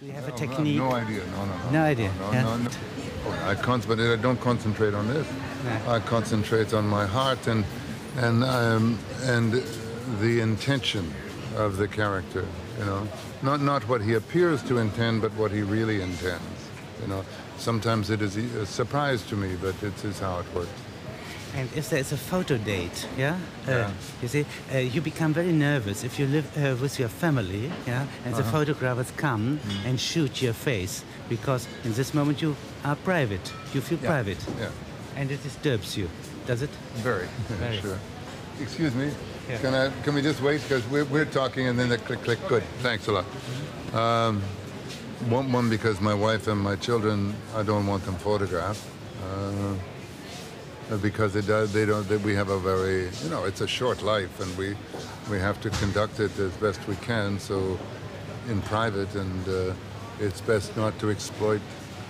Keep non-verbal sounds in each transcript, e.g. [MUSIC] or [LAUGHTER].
Do you have a technique? No idea. No, no, no. No idea, No, yeah. no, no. Oh, I concentrate. I don't concentrate on this. Yeah. I concentrate on my heart and and um, and the intention of the character. You know, not not what he appears to intend, but what he really intends. You know, sometimes it is a surprise to me, but it is how it works. And if there is a photo date, yeah, uh, you see, uh, you become very nervous if you live uh, with your family, yeah, and the Uh-huh. photographers come Mm. and shoot your face because in this moment you are private, you feel Yeah. private, Yeah. and it disturbs you, does it? Very. [LAUGHS] Very. sure. Excuse me. Yeah. Can I? Can we just wait because we're, we're talking and then the click click. Good. Thanks a lot. Um, one, one because my wife and my children, I don't want them photographed. Uh, because it does, they don't. They, we have a very, you know, it's a short life, and we we have to conduct it as best we can. So, in private, and uh, it's best not to exploit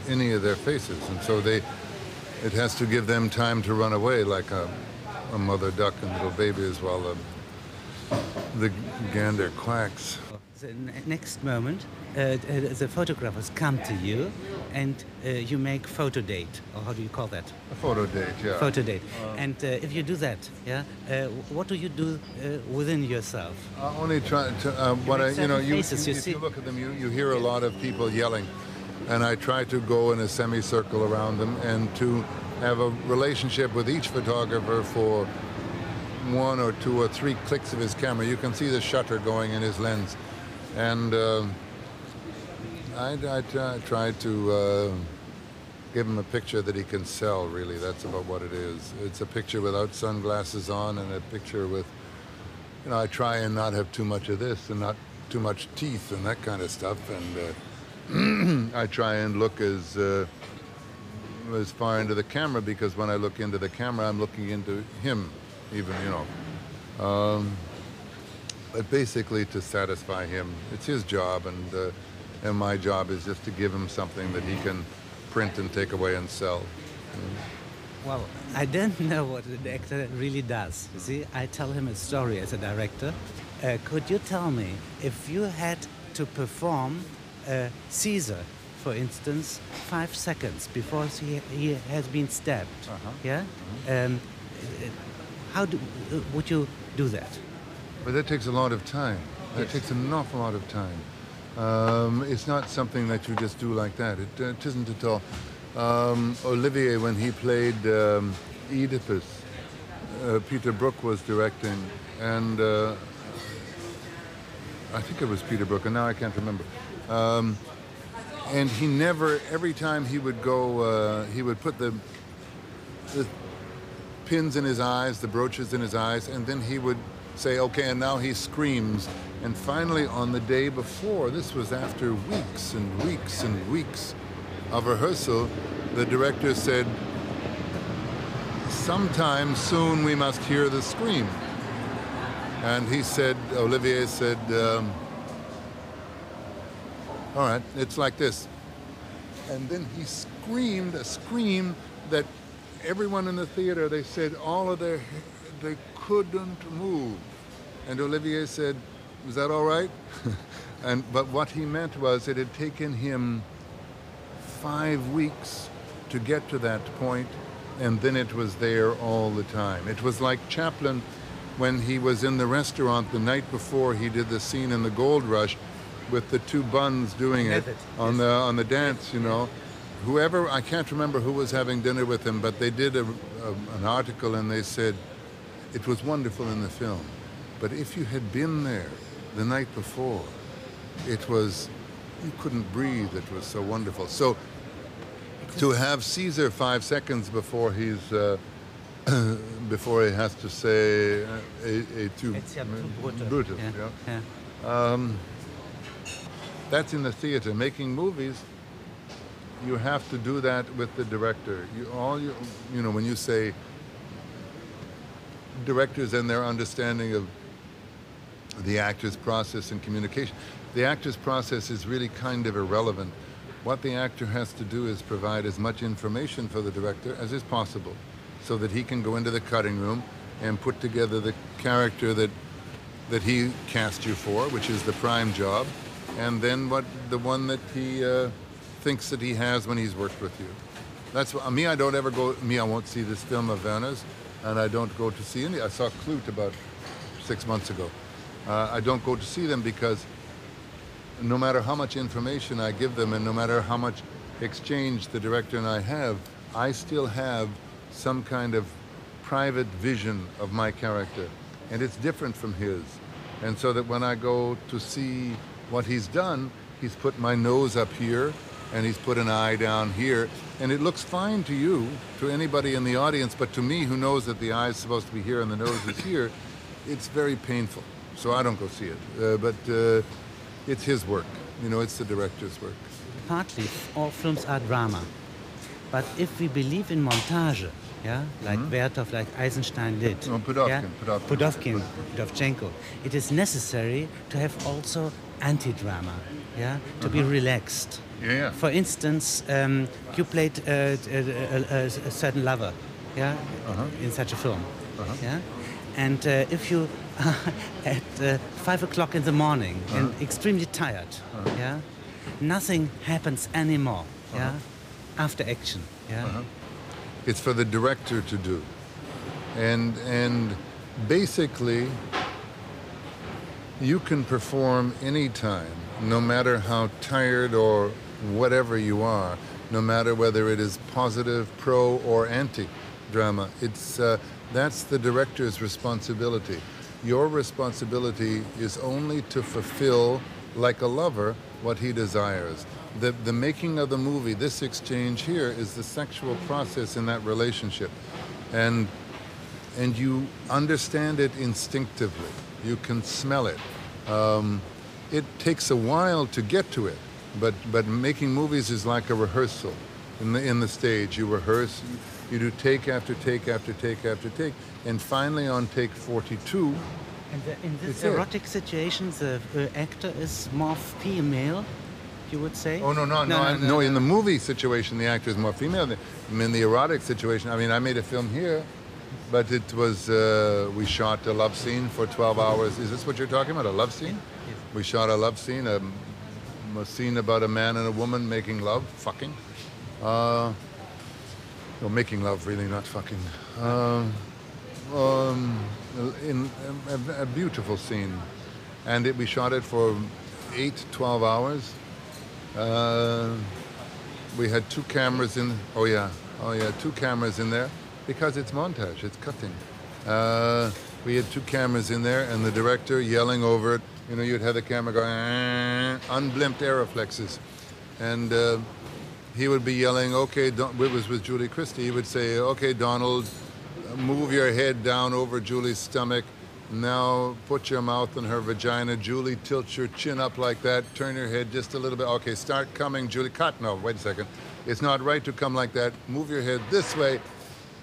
any of their faces, and so they it has to give them time to run away like a, a mother duck and little babies while the, the gander quacks. The next moment, uh, uh, the photographers come to you, and uh, you make photo date, or how do you call that? A photo date, yeah. Photo date. and uh, if you do that, yeah, uh, what do you do uh, within yourself? I only try to, uh, what I, you know, you, faces, you, you if you look at them, you, you hear a lot of people yelling. And I try to go in a semicircle around them and to have a relationship with each photographer for one or two or three clicks of his camera. You can see the shutter going in his lens. And uh, I, I to uh, give him a picture that he can sell, really. That's about what it is. It's a picture without sunglasses on and a picture with you know, I try and not have too much of this and not too much teeth and that kind of stuff. And uh, [CLEARS THROAT] I try and look as uh, as far into the camera because when I look into the camera, I'm looking into him, even you know. Um, but basically, to satisfy him, it's his job, and uh, and my job is just to give him something that he can print and take away and sell. Well, I don't [LAUGHS] know what an actor really does. You see, I tell him a story as a director. Uh, could you tell me if you had to perform uh, Caesar, for instance, five seconds before he, he has been stabbed? Uh-huh. Yeah. Um, uh, how do, uh, would you do that? But that takes a lot of time. That Yes. takes an awful lot of time. Um, it's not something that you just do like that. It, uh, it isn't at all. Um, Olivier, when he played um, Oedipus, uh, Peter Brook was directing, and uh, I think it was Peter Brook, and now I can't remember. Um, and he never, every time he would go, uh, he would put the, the pins in his eyes, the brooches in his eyes, and then he would say, okay, and now he screams. And finally, on the day before, this was after weeks and weeks and weeks of rehearsal, the director said, sometime soon we must hear the scream. And he said, Olivier said, um, all right, it's like this. And then he screamed a scream that everyone in the theater, they said all of their, they couldn't move. And Olivier said, was that all right? [LAUGHS] and, but what he meant was it had taken him five weeks to get to that point, and then it was there all the time. It was like Chaplin when he was in the restaurant the night before he did the scene in the Gold Rush with the two buns doing it on the on the dance, you know. Whoever I can't remember who was having dinner with him, but they did a, a, an article and they said it was wonderful in the film, but if you had been there the night before, it was you couldn't breathe. It was so wonderful. So to have Caesar five seconds before he's uh, [COUGHS] before he has to say uh, a, a two It's ja too brutal. brutal, Yeah. yeah. yeah. That's in the theater. Making movies, you have to do that with the director. You all you you know when you say directors and their understanding of the actor's process and communication, the actor's process is really kind of irrelevant. What the actor has to do is provide as much information for the director as is possible, so that he can go into the cutting room and put together the character that that he cast you for, which is the prime job, and then what the one that he uh, thinks that he has when he's worked with you. That's what, me. I don't ever go. Me, I won't see this film of Werner's, and I don't go to see any. I saw Klute about six months ago. Uh, I don't go to see them because no matter how much information I give them, and no matter how much exchange the director and I have, I still have some kind of private vision of my character, and it's different from his. And so that when I go to see what he's done, he's put my nose up here and he's put an eye down here. And it looks fine to you, to anybody in the audience, but to me, who knows that the eye is supposed to be here and the nose is here, it's very painful. So I don't go see it. Uh, but uh, it's his work. You know, it's the director's work. Partly, all films are drama. But if we believe in montage, yeah, like mm -hmm. Vertov, like Eisenstein did, no, Pudovkin, yeah? Pudovkin, Pudovkin, Pudovchenko, it is necessary to have also anti-drama, yeah, to uh -huh. be uh-huh. relaxed. Yeah, yeah. For instance, um, you played uh, a, a, a, certain lover, yeah, uh -huh. in such a film, -huh. yeah, and uh, if you are [LAUGHS] at uh, five o'clock in the morning and uh-huh. extremely tired, uh-huh. yeah, nothing happens anymore, yeah, after action, yeah. It's for the director to do, and and basically you can perform anytime, no matter how tired or whatever you are, no matter whether it is positive, pro, or anti drama. It's, uh, that's the director's responsibility. Your responsibility is only to fulfill, like a lover, what he desires. The, the making of the movie, this exchange here, is the sexual process in that relationship. And, and you understand it instinctively. You can smell it. Um, it takes a while to get to it, but but making movies is like a rehearsal. In the in the stage, you rehearse, you do take after take after take after take, and finally on take 42. And the, in this erotic it. situation, the uh, actor is more female. You would say? Oh no no no no, no, no In the movie situation, the actor is more female. I In the erotic situation, I mean, I made a film here but it was uh, we shot a love scene for 12 hours. Is this what you're talking about? A love scene? Yes. We shot a love scene, a, a, scene about a man and a woman making love, fucking. Uh, making love, really, not fucking. Uh, um, in a, a, beautiful scene, and it, we shot it for eight, 12 hours. Uh, we had two cameras in. Oh yeah, oh yeah, two cameras in there because it's montage, it's cutting. Uh, we had two cameras in there, and the director yelling over it. You know, you'd have the camera going, unblimped Arriflexes. And uh, he would be yelling, okay, Don-, it was with Julie Christie. He would say, okay, Donald, move your head down over Julie's stomach. Now put your mouth in her vagina. Julie, tilt your chin up like that. Turn your head just a little bit. Okay, start coming, Julie. Cut. No, wait a second. It's not right to come like that. Move your head this way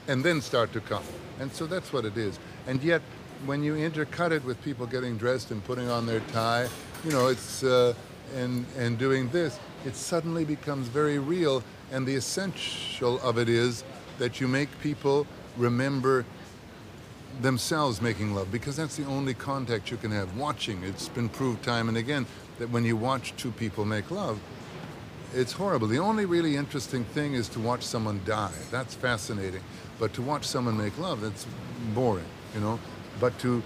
and then start to come. And so that's what it is. And yet, when you intercut it with people getting dressed and putting on their tie, you know, it's uh, and and doing this, it suddenly becomes very real. And the essential of it is that you make people remember themselves making love because that's the only contact you can have. Watching, it's been proved time and again that when you watch two people make love, it's horrible. The only really interesting thing is to watch someone die. That's fascinating. But to watch someone make love, that's boring, you know. But to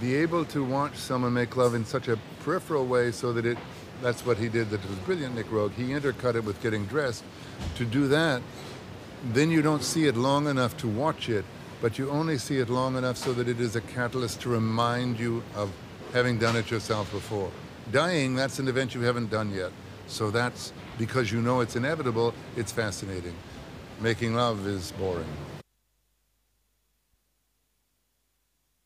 be able to watch someone make love in such a peripheral way so that it, that's what he did, that was brilliant, Nick Roeg. He intercut it with getting dressed. To do that, then you don't see it long enough to watch it, but you only see it long enough so that it is a catalyst to remind you of having done it yourself before. Dying, that's an event you haven't done yet. So that's because you know it's inevitable, it's fascinating. Making love is boring.